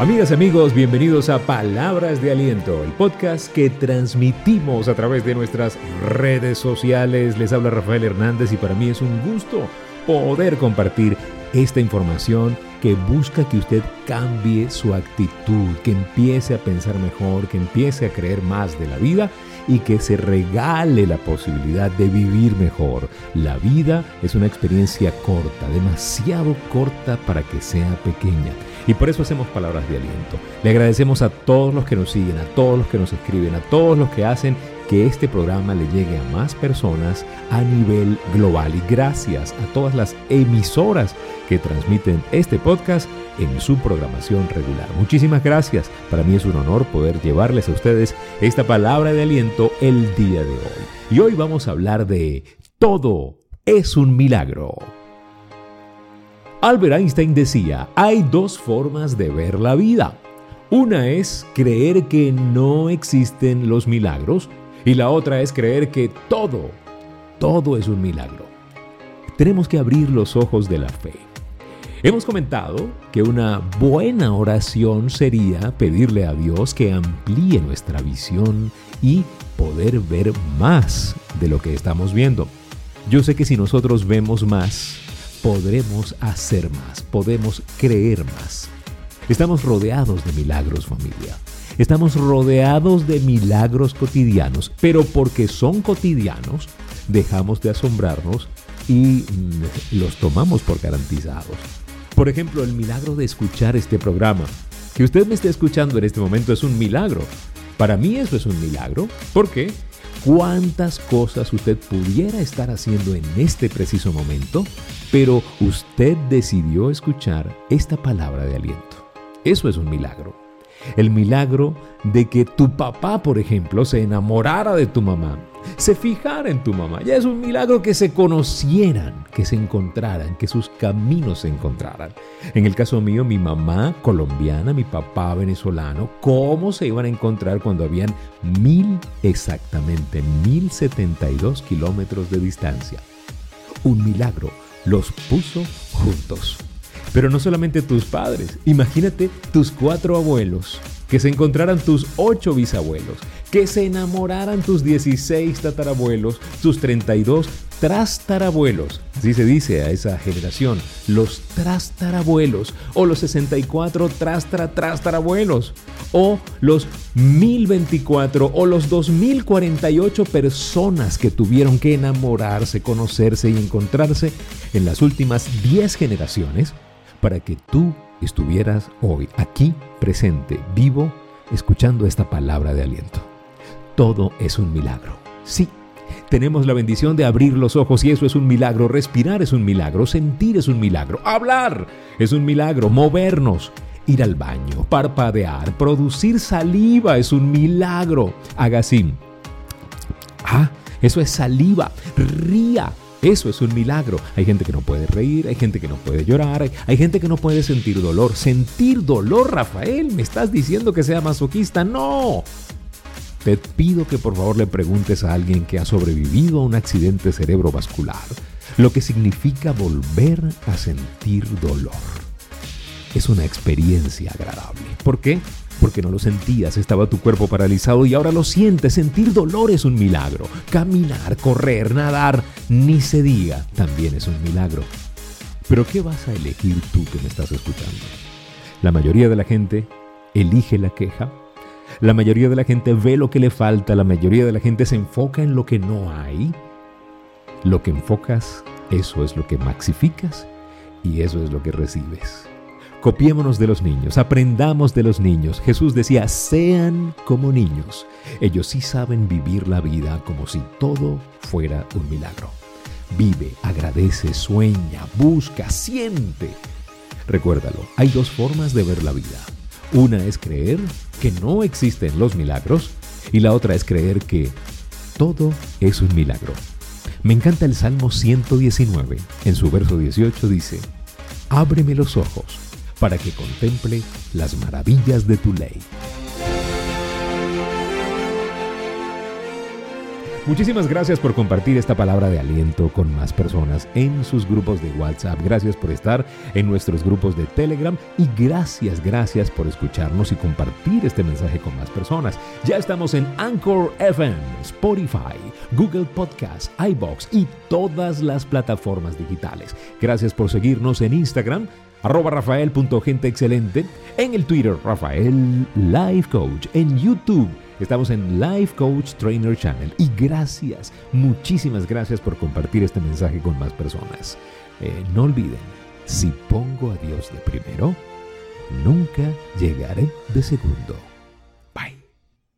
Amigas, amigos, bienvenidos a Palabras de Aliento, el podcast que transmitimos a través de nuestras redes sociales. Les habla Rafael Hernández y para mí es un gusto poder compartir esta información que busca que usted cambie su actitud, que empiece a pensar mejor, que empiece a creer más de la vida y que se regale la posibilidad de vivir mejor. La vida es una experiencia corta, demasiado corta para que sea pequeña. Y por eso hacemos palabras de aliento. Le agradecemos a todos los que nos siguen, a todos los que nos escriben, a todos los que hacen que este programa le llegue a más personas a nivel global. Y gracias a todas las emisoras que transmiten este podcast en su programación regular. Muchísimas gracias. Para mí es un honor poder llevarles a ustedes esta palabra de aliento el día de hoy. Y hoy vamos a hablar de todo es un milagro. Albert Einstein decía, hay dos formas de ver la vida. Una es creer que no existen los milagros y la otra es creer que todo, todo es un milagro. Tenemos que abrir los ojos de la fe. Hemos comentado que una buena oración sería pedirle a Dios que amplíe nuestra visión y poder ver más de lo que estamos viendo. Yo sé que si nosotros vemos más, podremos hacer más, podemos creer más. Estamos rodeados de milagros, familia. Estamos rodeados de milagros cotidianos, pero porque son cotidianos, dejamos de asombrarnos y mm, los tomamos por garantizados. Por ejemplo, el milagro de escuchar este programa. Que usted me esté escuchando en este momento es un milagro. Para mí eso es un milagro. ¿Por qué? cuántas cosas usted pudiera estar haciendo en este preciso momento, pero usted decidió escuchar esta palabra de aliento. Eso es un milagro. El milagro de que tu papá, por ejemplo, se enamorara de tu mamá se fijara en tu mamá. Ya es un milagro que se conocieran, que se encontraran, que sus caminos se encontraran. En el caso mío, mi mamá colombiana, mi papá venezolano, ¿cómo se iban a encontrar cuando habían mil, exactamente mil setenta y dos kilómetros de distancia? Un milagro los puso juntos. Pero no solamente tus padres, imagínate tus cuatro abuelos, que se encontraran tus ocho bisabuelos, que se enamoraran tus 16 tatarabuelos, tus 32 trastarabuelos, así se dice a esa generación, los trastarabuelos, o los 64 trastra trastarabuelos, o los 1024 o los 2048 personas que tuvieron que enamorarse, conocerse y encontrarse en las últimas 10 generaciones para que tú estuvieras hoy aquí presente, vivo, escuchando esta palabra de aliento. Todo es un milagro. Sí, tenemos la bendición de abrir los ojos y eso es un milagro. Respirar es un milagro, sentir es un milagro, hablar es un milagro, movernos, ir al baño, parpadear, producir saliva es un milagro. Haga así. Ah, eso es saliva. Ría. Eso es un milagro. Hay gente que no puede reír, hay gente que no puede llorar, hay, gente que no puede sentir dolor. Sentir dolor, Rafael, ¿me estás diciendo que sea masoquista? No. Te pido que por favor le preguntes a alguien que ha sobrevivido a un accidente cerebrovascular lo que significa volver a sentir dolor. Es una experiencia agradable. ¿Por qué? Porque no lo sentías, estaba tu cuerpo paralizado y ahora lo sientes. Sentir dolor es un milagro. Caminar, correr, nadar, ni se diga, también es un milagro. Pero ¿qué vas a elegir tú que me estás escuchando? La mayoría de la gente elige la queja. La mayoría de la gente ve lo que le falta. La mayoría de la gente se enfoca en lo que no hay. Lo que enfocas, eso es lo que maxificas y eso es lo que recibes. Copiémonos de los niños, aprendamos de los niños. Jesús decía, sean como niños. Ellos sí saben vivir la vida como si todo fuera un milagro. Vive, agradece, sueña, busca, siente. Recuérdalo, hay dos formas de ver la vida. Una es creer que no existen los milagros y la otra es creer que todo es un milagro. Me encanta el Salmo 119. En su verso 18 dice, Ábreme los ojos para que contemple las maravillas de tu ley. Muchísimas gracias por compartir esta palabra de aliento con más personas en sus grupos de WhatsApp. Gracias por estar en nuestros grupos de Telegram y gracias, gracias por escucharnos y compartir este mensaje con más personas. Ya estamos en Anchor FM, Spotify, Google Podcast, iBox y todas las plataformas digitales. Gracias por seguirnos en Instagram arroba rafael.genteexcelente, en el Twitter Rafael Life Coach, en YouTube Estamos en Life Coach Trainer Channel y gracias, muchísimas gracias por compartir este mensaje con más personas. Eh, no olviden, si pongo a Dios de primero, nunca llegaré de segundo.